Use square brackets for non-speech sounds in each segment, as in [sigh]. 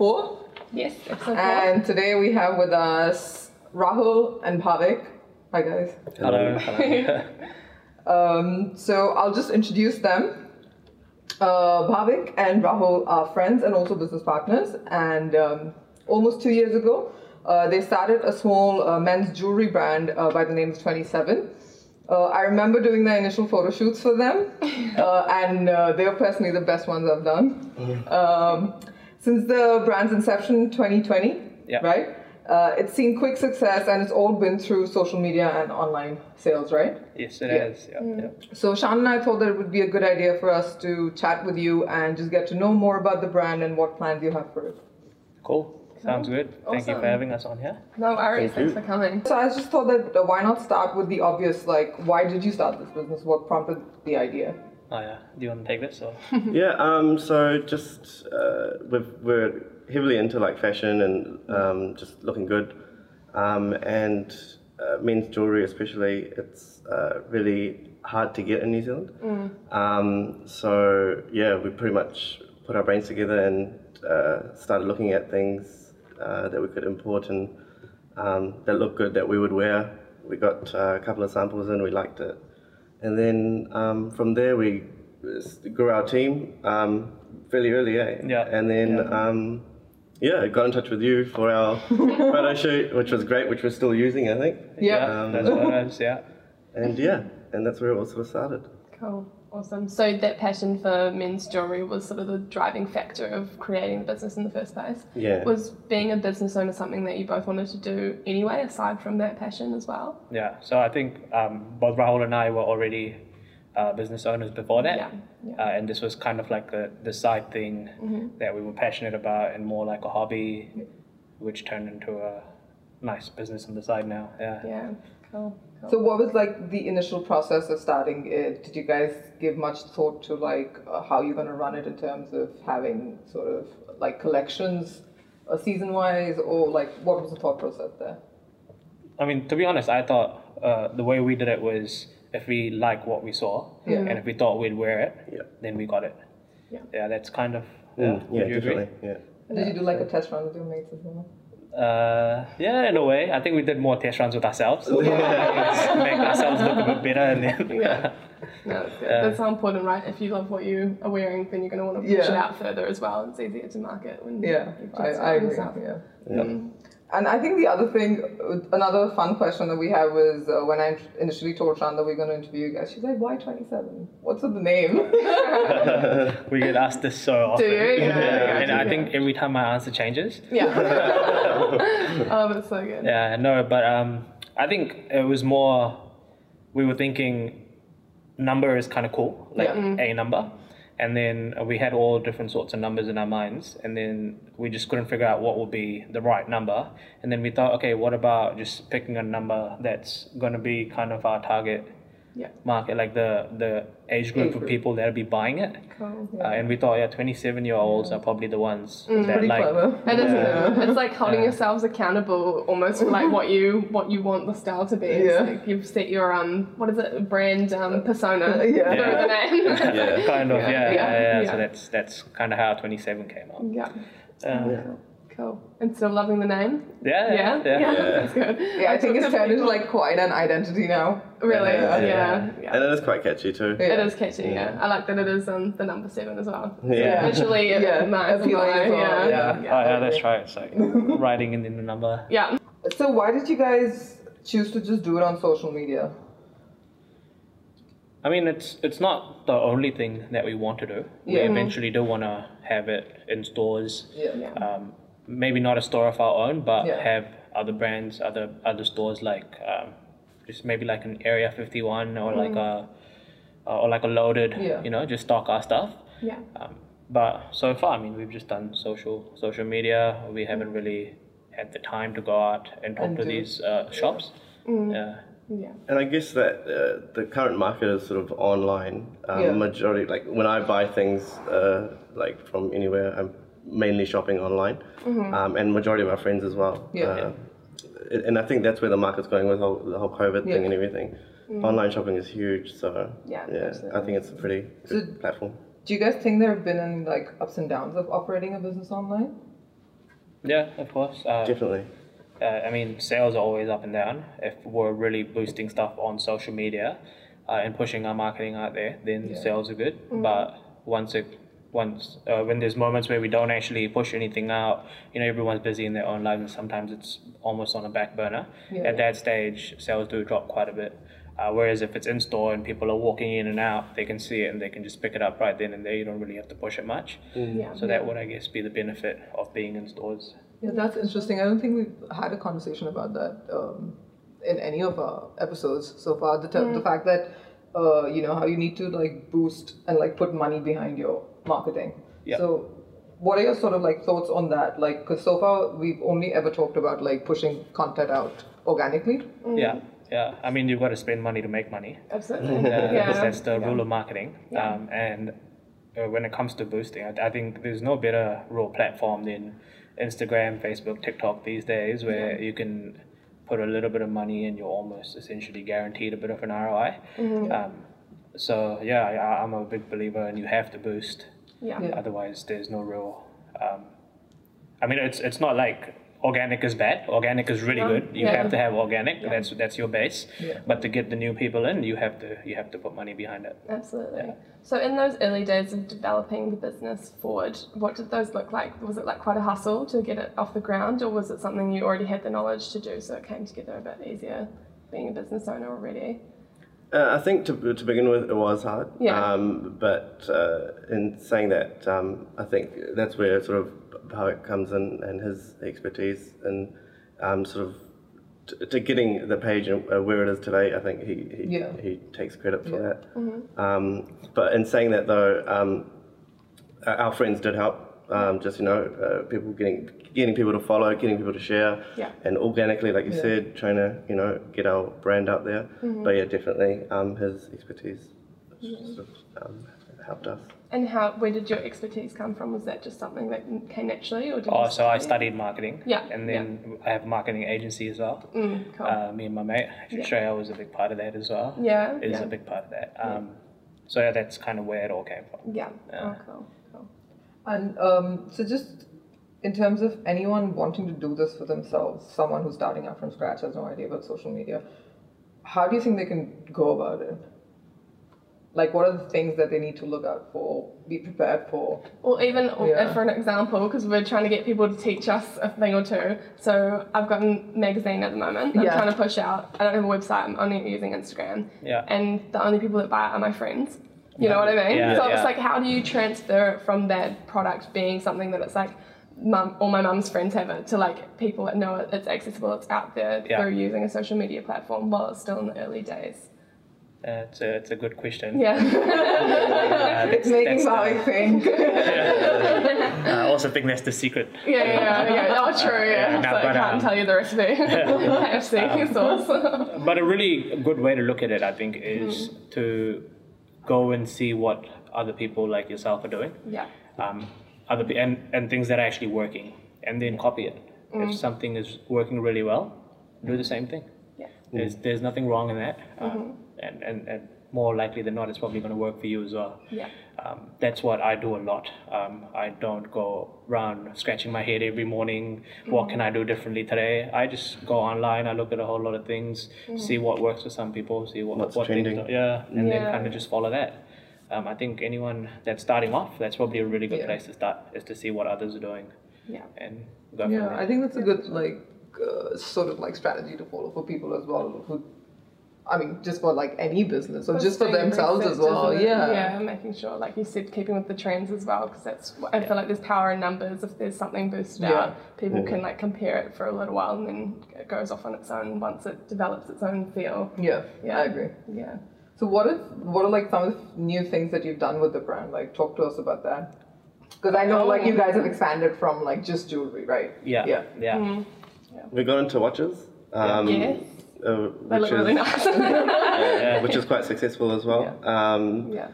four. Yes, episode four. And today we have with us Rahul and Bhavik. Hi guys. Hello. Hello. [laughs] Um, so I'll just introduce them. Uh, Bhavik and Rahul are friends and also business partners. And um, almost two years ago, uh, they started a small uh, men's jewelry brand uh, by the name of 27. Uh, I remember doing the initial photo shoots for them, [laughs] uh, and uh, they are personally the best ones I've done. Um, since the brand's inception, 2020, Yeah. right? Uh, it's seen quick success, and it's all been through social media and online sales, right? yes, it Yeah. is. Yeah, yeah. So Sian and I thought that it would be a good idea for us to chat with you and just get to know more about the brand and what plans you have for it. Cool. Sounds good. Thank you for having us on here. no worries, Thank thanks you. for coming. So I just thought that uh, why not start with the obvious, like why did you start this business? What prompted the idea? Oh yeah. Do you want to take this or? [laughs] Yeah, um, so just uh, we've, we're heavily into like fashion and um, just looking good, um, and uh, men's jewelry especially. It's uh, really hard to get in New Zealand. Um, so yeah, we pretty much put our brains together and uh, started looking at things uh, that we could import and um, that looked good that we would wear. We got uh, a couple of samples and we liked it. And then um, from there we grew our team um, fairly early, eh? Yeah. And then Yeah. um, yeah, got in touch with you for our [laughs] photo shoot, which was great, which we're still using, I think. Yeah. Um, That's what it is. Yeah. [laughs] And yeah, and that's where it all sort of started. Cool, awesome. So that passion for men's jewelry was sort of the driving factor of creating the business in the first place. Yeah. Was being a business owner something that you both wanted to do anyway, aside from that passion as well? Yeah. So I think um, both Rahul and I were already uh, business owners before that. Yeah, yeah. Uh, and this was kind of like the, the side thing that we were passionate about and more like a hobby, which turned into a nice business on the side now. Yeah. Yeah, cool. cool. So what was like the initial process of starting it? Did you guys give much thought to like uh, how you're gonna run it in terms of having sort of like collections, uh, season wise, or like what was the thought process there? I mean, to be honest, I thought uh, the way we did it was if we like what we saw Yeah. and if we thought we'd wear it, Yeah. then we got it. Yeah. Yeah, that's kind of. Mm, Yeah, yeah, would you agree? definitely. Yeah. Did you do like a test run with your mates as well? Uh, yeah, in a way. I think we did more test runs with ourselves. Just [laughs] make ourselves look a bit better and then. [laughs] Yeah. [laughs] No, that's good. Yeah. That's so important, right? If you love what you are wearing, then you're going to want to push Yeah. it out further as well. It's easier to market when Yeah, you've I, I agree. yourself. Yeah. And I think the other thing, another fun question that we have was uh, when I initially told Sian that we're going to interview you guys, she's like, why 27? What's with the name? [laughs] We get asked this so often. Do you? Yeah, Yeah, and. I think every time my answer changes. Yeah. [laughs] oh, that's so good. Yeah, no, but um, I think it was more. We were thinking, number is kind of cool, like Yeah. a number, and then we had all different sorts of numbers in our minds, and then we just couldn't figure out what would be the right number, and then we thought, okay, what about just picking a number that's going to be kind of our target Yeah. market, like the the age group Age of people that'll be buying it. Cool. Uh, and we thought, yeah, 27 year olds are probably the ones that like. clever. It is. Yeah. It's like holding Yeah. yourselves accountable, almost for like what you what you want the style to be. Yeah. like you've set your um what is it brand um persona [laughs] Yeah. through the name. [laughs] Yeah. Kind of, Yeah. yeah, yeah, Yeah. yeah. Yeah. So that's that's kind of how 27 came up. yeah. Uh, Cool. And still loving the name. yeah, Yeah. yeah, yeah. That's good. Yeah, I think it's turned into like quite an identity now. Really. Yeah. Yeah. Yeah. And it is quite catchy too. Yeah. It is catchy, yeah. I like that it is um, the number seven as well. Yeah. Visually, it Yeah, nice as well, yeah. yeah. Oh yeah, that's right. It's like [laughs] writing in the number. Yeah. So why did you guys choose to just do it on social media? I mean, it's it's not the only thing that we want to do. We eventually do want to have it in stores. Yeah. Yeah. Um, maybe not a store of our own, but Yeah. have other brands, other other stores like um, just maybe like an Area 51 or like a or like a loaded. Mm. Yeah. You know, just stock our stuff. Yeah. Um, but so far, I mean, we've just done social social media. We haven't really had the time to go out and talk And to do- these uh, shops. Yeah. Yeah. And I guess that uh, the current market is sort of online. Um, Yeah. Majority, like when I buy things, uh, like from anywhere, I'm mainly shopping online, um, and majority of our friends as well. Mm-hmm. Yeah. Uh, it- and I think that's where the market's going with whole, the whole COVID Yeah. thing and everything. Online shopping is huge, so Yeah, yeah, absolutely. I think it's a pretty good So- platform. Do you guys think there have been any like ups and downs of operating a business online? Yeah, of course. Uh, Definitely. uh, I mean, sales are always up and down. If we're really boosting stuff on social media uh, and pushing our marketing out there, then Yeah. sales are good. But once it once uh, when there's moments where we don't actually push anything out, you know, everyone's busy in their own lives, and sometimes it's almost on a back burner. Yeah. At that stage, sales do drop quite a bit. Uh, whereas if it's in store and people are walking in and out, they can see it and they can just pick it up right then and there. You don't really have to push it much. Yeah. So that would, I guess, be the benefit of being in stores. Yeah, that's interesting. I don't think we've had a conversation about that um, in any of our episodes so far. The, t- the fact that uh, you know how you need to like boost and like put money behind your marketing. Yeah. So, what are your sort of like thoughts on that? Like, because so far we've only ever talked about like pushing content out organically. Yeah, yeah. I mean, you've got to spend money to make money. Absolutely. uh, [laughs] yeah. because that's the yeah. rule of marketing. Yeah. Um, and uh, when it comes to boosting, I, I think there's no better raw platform than Instagram, Facebook, TikTok these days, where you can put a little bit of money and you're almost essentially guaranteed a bit of an ROI. Mm-hmm. Um, so yeah, I, I'm a big believer, and you have to boost. Yeah. Yeah. Otherwise, there's no real. Um, I mean, it's it's not like organic is bad. Organic is really No, good. You yeah. have to have organic. That's that's your base. Yeah. But to get the new people in, you have to you have to put money behind it. Absolutely. So, in those early days of developing the business forward, what did those look like? Was it like quite a hustle to get it off the ground, or was it something you already had the knowledge to do, so it came together a bit easier being a business owner already? Uh, I think to, to begin with, it was hard. Yeah. Um, but uh, in saying that, um, I think that's where sort of Bhavik comes in and his expertise and um, sort of t- to getting the page uh, where it is today. I think he he, Yeah. he takes credit for Yeah. that. Um, but in saying that though, um, our friends did help. Um, just you know, uh, people getting getting people to follow, getting people to share, Yeah. and organically, like you Yeah. said, trying to you know get our brand out there. Mm-hmm. But yeah, definitely, um, his expertise sort of, um, helped us. And how? Where did your expertise come from? Was that just something that came naturally, or did Oh, you so I studied marketing. Yeah, And then I have a marketing agency as well. Mm, cool. Uh, me and my mate, Yeah. Shreya was a big part of that as well. yeah. Is yeah. a big part of that. Um, so yeah, that's kind of where it all came from. Yeah. Yeah. Oh, cool. Cool. And um, so, just in terms of anyone wanting to do this for themselves, someone who's starting out from scratch has no idea about social media, how do you think they can go about it? Like, what are the things that they need to look out for, be prepared for? Or even Yeah. for an example, because we're trying to get people to teach us a thing or two. So I've got a magazine at the moment. I'm Yeah. trying to push out. I don't have a website. I'm only using Instagram. Yeah. And the only people that buy it are my friends. You know what I mean? Yeah, so yeah. it's like, how do you transfer it from that product being something that it's like, mum, all my mum's friends have it to like people that know it, it's accessible, it's out there Yeah. through using a social media platform while it's still in the early days. Uh, it's, a, it's a good question. Yeah. [laughs] Uh, It's that's- making that's the- Maui think. [laughs] I also think that's the secret. Yeah, yeah, yeah. Oh, true. Yeah. Yeah, no, so I can't um, tell you the recipe. [laughs] KFC sauce. But a really good way to look at it, I think, is Mm-hmm. to go and see what other people like yourself are doing. yeah. um, other pe- and, and things that are actually working, and then copy it. If something is working really well, do the same thing. Yeah. There's there's nothing wrong in that, um, and, and and more likely than not, it's probably going to work for you as well. Yeah. Um, that's what I do a lot. Um, I don't go around scratching my head every morning. What can I do differently today? I just go online. I look at a whole lot of things, see what works for some people, see what What's what trending. things. do- Yeah, and then kind of just follow that. Um, I think anyone that's starting off, that's probably a really good Yeah. place to start, is to see what others are doing Yeah. and go from Yeah. I think that's a good like uh, sort of like strategy to follow for people as well who, I mean, just for like any business or just for themselves as well. Yeah. Yeah, making sure, like you said, keeping with the trends as well, because that's. I feel like there's power in numbers. If there's something boosted Yeah. out, people can like compare it for a little while, and then it goes off on its own once it develops its own feel. Yeah, Yeah. I agree. Yeah. So what is what are like some of the new things that you've done with the brand? Like talk to us about that. Because I know like you guys have expanded from like just jewelry, right? yeah, Yeah. yeah, We got into watches, um, Yes. Uh, which look really is nice. [laughs] Yeah. which is quite successful as well. Um, yeah.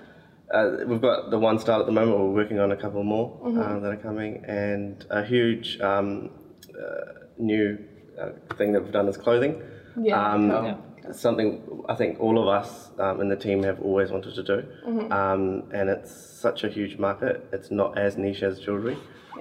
Uh, we've got the one style at the moment. We're working on a couple more Mm-hmm. uh, that are coming, and a huge um, uh, new uh, thing that we've done is clothing. Yeah. Um, cool. it's something I think all of us um, in the team have always wanted to do, Mm-hmm. um, and it's such a huge market. It's not as niche as jewelry.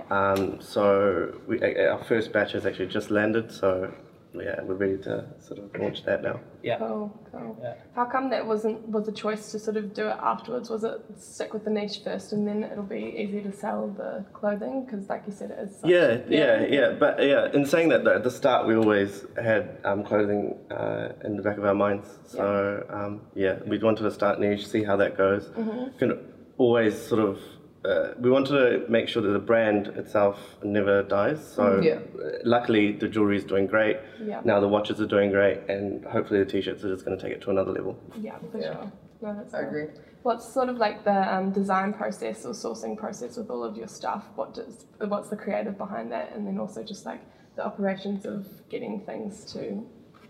Um, so we, our first batch has actually just landed. So yeah, we're ready to sort of launch that now. Yeah. Cool, cool. Yeah. How come that wasn't was a choice to sort of do it afterwards? Was it stick with the niche first and then it'll be easy to sell the clothing? Because like you said, it is. Such, Yeah, yeah, yeah. But yeah, in saying that, though, at the start we always had um, clothing uh, in the back of our minds. So um, yeah, we wanted to start niche, see how that goes. Can always sort of. Uh, we wanted to make sure that the brand itself never dies. So Yeah. uh, luckily the jewelry is doing great. Yeah. Now the watches are doing great, and hopefully the t-shirts are just going to take it to another level. Yeah, for Yeah. sure. No, that's I cool. agree. What's sort of like the um, design process or sourcing process with all of your stuff? What does what's the creative behind that, and then also just like the operations of getting things to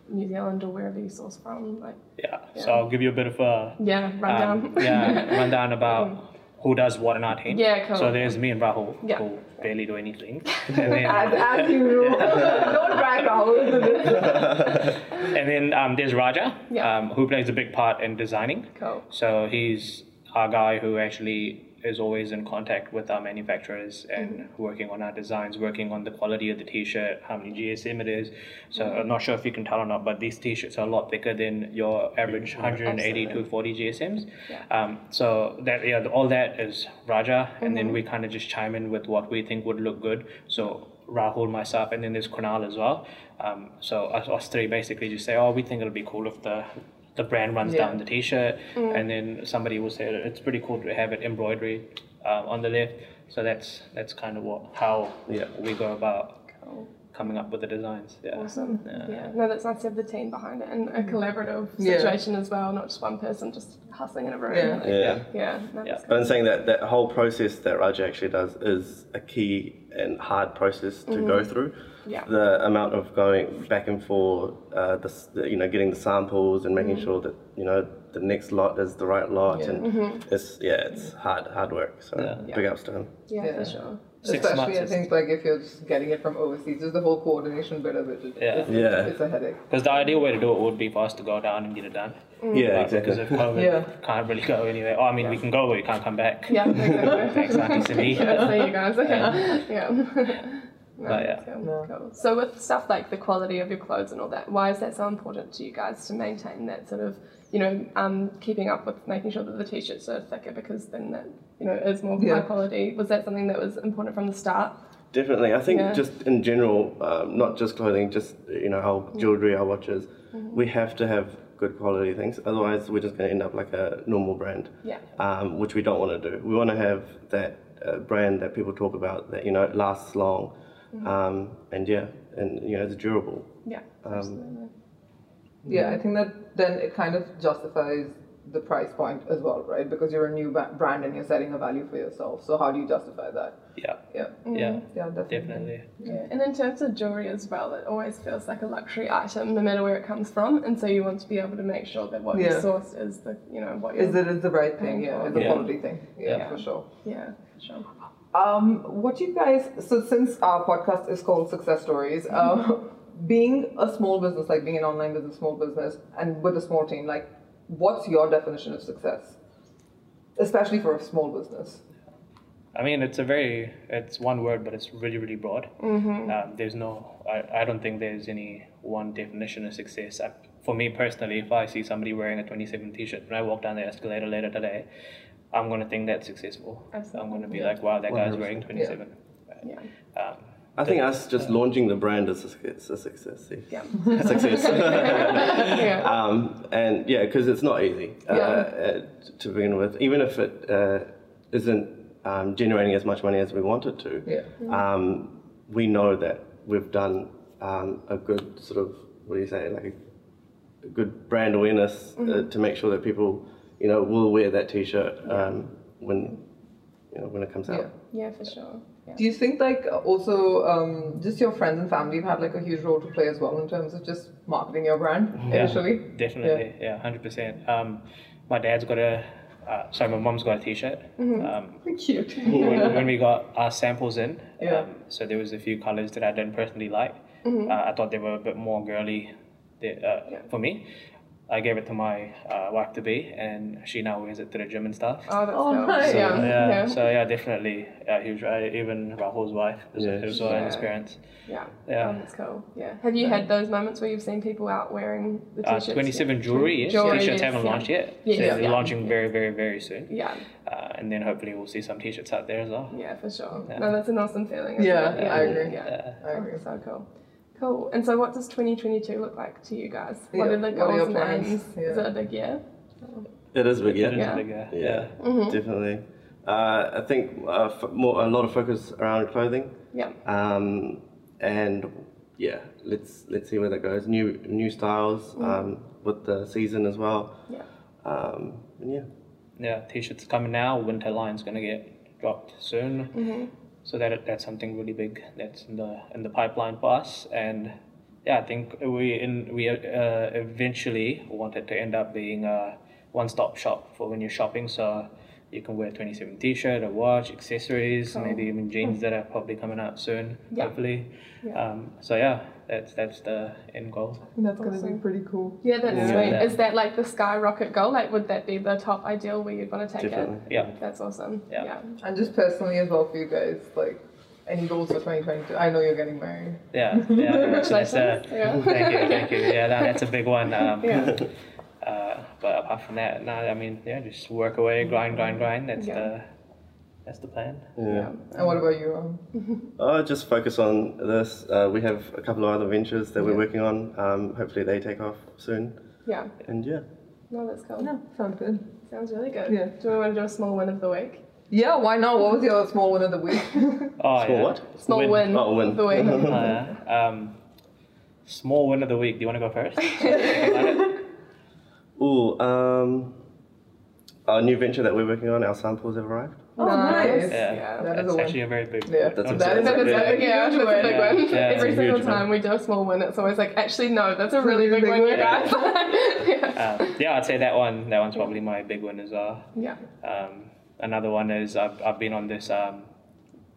New Zealand or wherever you source from? Like, Yeah. So I'll give you a bit of a yeah, rundown. um, yeah rundown about [laughs] who does what in our team. Yeah, cool. So there's me and Rahul Yeah. who barely do anything, [laughs] [laughs] and then As, as usual. [laughs] Don't drag Rahul and then um, there's Raja, Yeah. um, who plays a big part in designing. cool. So he's our guy who actually is always in contact with our manufacturers and Mm-hmm. working on our designs, working on the quality of the t-shirt, how many GSM it is. So Mm-hmm. I'm not sure if you can tell or not, but these t-shirts are a lot thicker than your average 180 Absolutely. to 40 GSMs. Yeah. Um, so that yeah, all that is Raja, and Mm-hmm. then we kind of just chime in with what we think would look good. So Rahul, myself, and then there's Kunal as well. Um, so us, us three basically just say, oh, we think it'll be cool if the the brand runs Yeah. down the t-shirt, Mm. and then somebody will say it's pretty cool to have it embroidery uh, on the left. So that's that's kind of what how Yeah. we go about Cool. coming up with the designs. Yeah. Awesome. Yeah. Yeah. No, that's nice to have the team behind it and a mm. collaborative Yeah. situation as well, not just one person just hustling in a room. Yeah. Like, Yeah. yeah. No, Yeah. that's But in saying that, that whole process that Raja actually does is a key and hard process to go mm-hmm. through. Yeah. The amount of going back and forth, uh, the, the, you know, getting the samples and making mm-hmm. sure that you know the next lot is the right lot, Yeah. and mm-hmm. it's yeah, it's hard hard work. So Yeah. big ups to him. Yeah, Yeah. for sure. Six Especially, months I think, like if you're just getting it from overseas, just the whole coordination bit of it. it- Yeah. It's, Yeah. it's a headache. Because the ideal way to do it would be for us to go down and get it done. Mm. Yeah, But because exactly. of COVID, Yeah. can't really go anywhere. Oh, I mean, we can go, but we can't come back. Yeah, [laughs] exactly. Thanks, Auntie Cindy. yeah, there you guys. Okay. Yeah. No, [laughs] But yeah. that's. No. Cool. So with stuff like the quality of your clothes and all that, why is that so important to you guys to maintain that sort of, you know, um, keeping up with making sure that the t-shirts are thicker because then that, you know, is more Yeah. high quality. Was that something that was important from the start? Definitely, I think Yeah. just in general, um, not just clothing, just you know our jewelry, our watches, we have to have good quality things. Otherwise, we're just going to end up like a normal brand. Yeah. um, which we don't want to do. We want to have that uh, brand that people talk about that you know lasts long, um, and yeah, and you know it's durable. Yeah. Um, absolutely. Yeah, I think that then it kind of justifies the price point as well, right? Because you're a new ba- brand and you're setting a value for yourself. So how do you justify that? Yeah, Yeah, yeah, yeah, definitely. definitely. Yeah, and in terms of jewelry as well, it always feels like a luxury item, no matter where it comes from, and so you want to be able to make sure that what you Yeah. source is the, you know, what you're. Is it is the right thing? Yeah, for. it's a Yeah. quality thing. Yeah, Yeah. for sure. Yeah, for sure. Um, what you guys? So since our podcast is called Success Stories, uh, [laughs] being a small business, like being an online business, small business, and with a small team, like, what's your definition of success? Especially for a small business. I mean, it's a very, it's one word, but it's really, really broad. Mm-hmm. Um, there's no, I, I don't think there's any one definition of success. I, for me personally, if I see somebody wearing a 27 t-shirt when I walk down the escalator later today, I'm going to think that's successful. Absolutely. I'm going to be like, wow, that guy's 100%. wearing 27. Yeah. Um, I think us just launching the brand is a success. A success. see? Yeah. success. [laughs] yeah. um, and yeah, because it's not easy uh, Yeah. uh, to begin with. Even if it uh, isn't um, generating as much money as we want it to, Yeah. um, we know that we've done um, a good sort of what do you say, like a, good brand awareness uh, to make sure that people, you know, will wear that T-shirt um, when you know when it comes out. Yeah, for sure. Yeah. Do you think like also um, just your friends and family have had like a huge role to play as well in terms of just marketing your brand Yeah, initially? Definitely, yeah, hundred percent. Um, my dad's got a, uh, sorry, my mom's got a T-shirt. Um, [laughs] Cute. [laughs] when, when we got our samples in, Yeah. um, so there was a few colors that I didn't personally like. Uh, I thought they were a bit more girly, they, uh, for me. I gave it to my uh, wife to be, and she now wears it to the gym and stuff. Oh, that's Oh, cool. nice. So, Yeah. yeah, Yeah. So yeah, definitely a huge. Uh, even Rahul's wife is, Yes. is an Yeah. experience. Yeah. Yeah. Oh, that's cool. Yeah. Have you had those moments where you've seen people out wearing the Uh, t-shirts? 27 jewelry, yes. Jewelry, T-shirts yes, haven't yeah. launched yet. Yes, so yeah. they're launching very, very, very soon. Yeah. Uh, and then hopefully we'll see some T-shirts out there as well. Yeah, for sure. Yeah. No, that's an awesome feeling. isn't Yeah. I agree. Yeah. Yeah. I agree. Oh, so cool. Cool. And so, what does 2022 look like to you guys? What are the what are goals and plans? aims? Yeah. Is it a big year? It is big, yeah. It is Yeah. a big, Yeah, Mhm. definitely. Uh, I think uh, f- more a lot of focus around clothing, Yeah. um, and yeah, let's let's see where that goes. New new styles um, with the season as well. Yeah. Um, and yeah, Yeah, T-shirts coming now. Winter line's gonna get dropped soon. Mm-hmm. So that that's something really big that's in the in the pipeline for us. And yeah, I think we in we uh, eventually wanted to end up being a one-stop shop for when you're shopping. So you can wear 27 T-shirt, a watch, accessories, Cool. maybe even jeans that are probably coming out soon. Yeah. Hopefully. Yeah. Um, so yeah, that's that's the end goal. That's gonna be pretty cool. Yeah, that's Yeah. sweet. Yeah. Is that like the skyrocket goal? Like, would that be the top ideal where you'd want to take definitely. it? Yeah. That's awesome. Yeah. yeah. And just personally as well for you guys, like any goals for 2022? I know you're getting married. Yeah, yeah. so that's uh, Yeah. thank you, thank you. Yeah, that, that's a big one. [laughs] Um, Yeah. uh, but apart from that, no, I mean, yeah, just work away, grind, grind, grind. That's Yeah. the that's the plan. yeah. And what about you, Ron? [laughs] Oh, just focus on this. Uh, we have a couple of other ventures that we're Yeah. working on. Um, hopefully they take off soon. Yeah. And yeah, No, that's cool. No, sounds good. Sounds really good. Yeah. Do we want to do a small win of the week? Yeah, why not? What was your small win of the week? [laughs] [laughs] Oh, Small yeah. what? Small Win. win, Oh, win. of the week. Yeah. Um, small win of the week. Do you want to go first? Think about? Ooh, um, our new venture that we're working on, our samples have arrived. Oh, nice. Yeah, Yeah. That is that's a win. actually a very big. Yeah, That's one. that is That is Yeah. a big, yeah, that's a big Yeah. one. Yeah, Every single huge one. time we do a small win, it's always like, actually, no, that's a really really big, big one, you win. guys. [laughs] yeah. Um, yeah, I'd say that one. That one's probably my big one as well. yeah. Um, another one is I've, I've been on this um,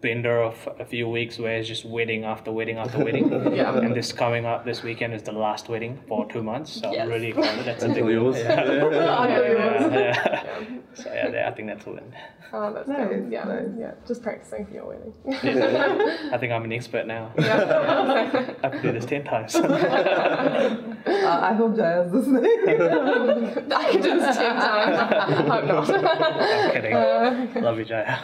bender of a few weeks where it's just wedding after wedding after wedding. [laughs] Yeah. And this coming up this weekend is the last wedding for two months. So Yes. I'm really excited. That's a big one. yours. Yeah. [laughs] Until Yeah, yours. yeah. Yeah. So yeah, I think that's a win. [laughs] Oh, that's Nice, good. Yeah, nice. yeah. Just practicing for your wedding. [laughs] I think I'm an expert now. yeah. [laughs] I could do this ten times. Uh, I hope Jaya's listening. I can do this ten times. Hope not. I'm kidding. Love you, Jaya.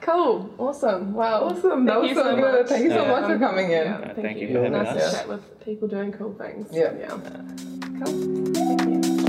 cool. Awesome. Wow. awesome. That was so so good. Thank you so Yeah. much for coming in. Yeah, Uh, thank, thank you. you for having nice us. to chat with people doing cool things. Yeah. Yeah. Cool.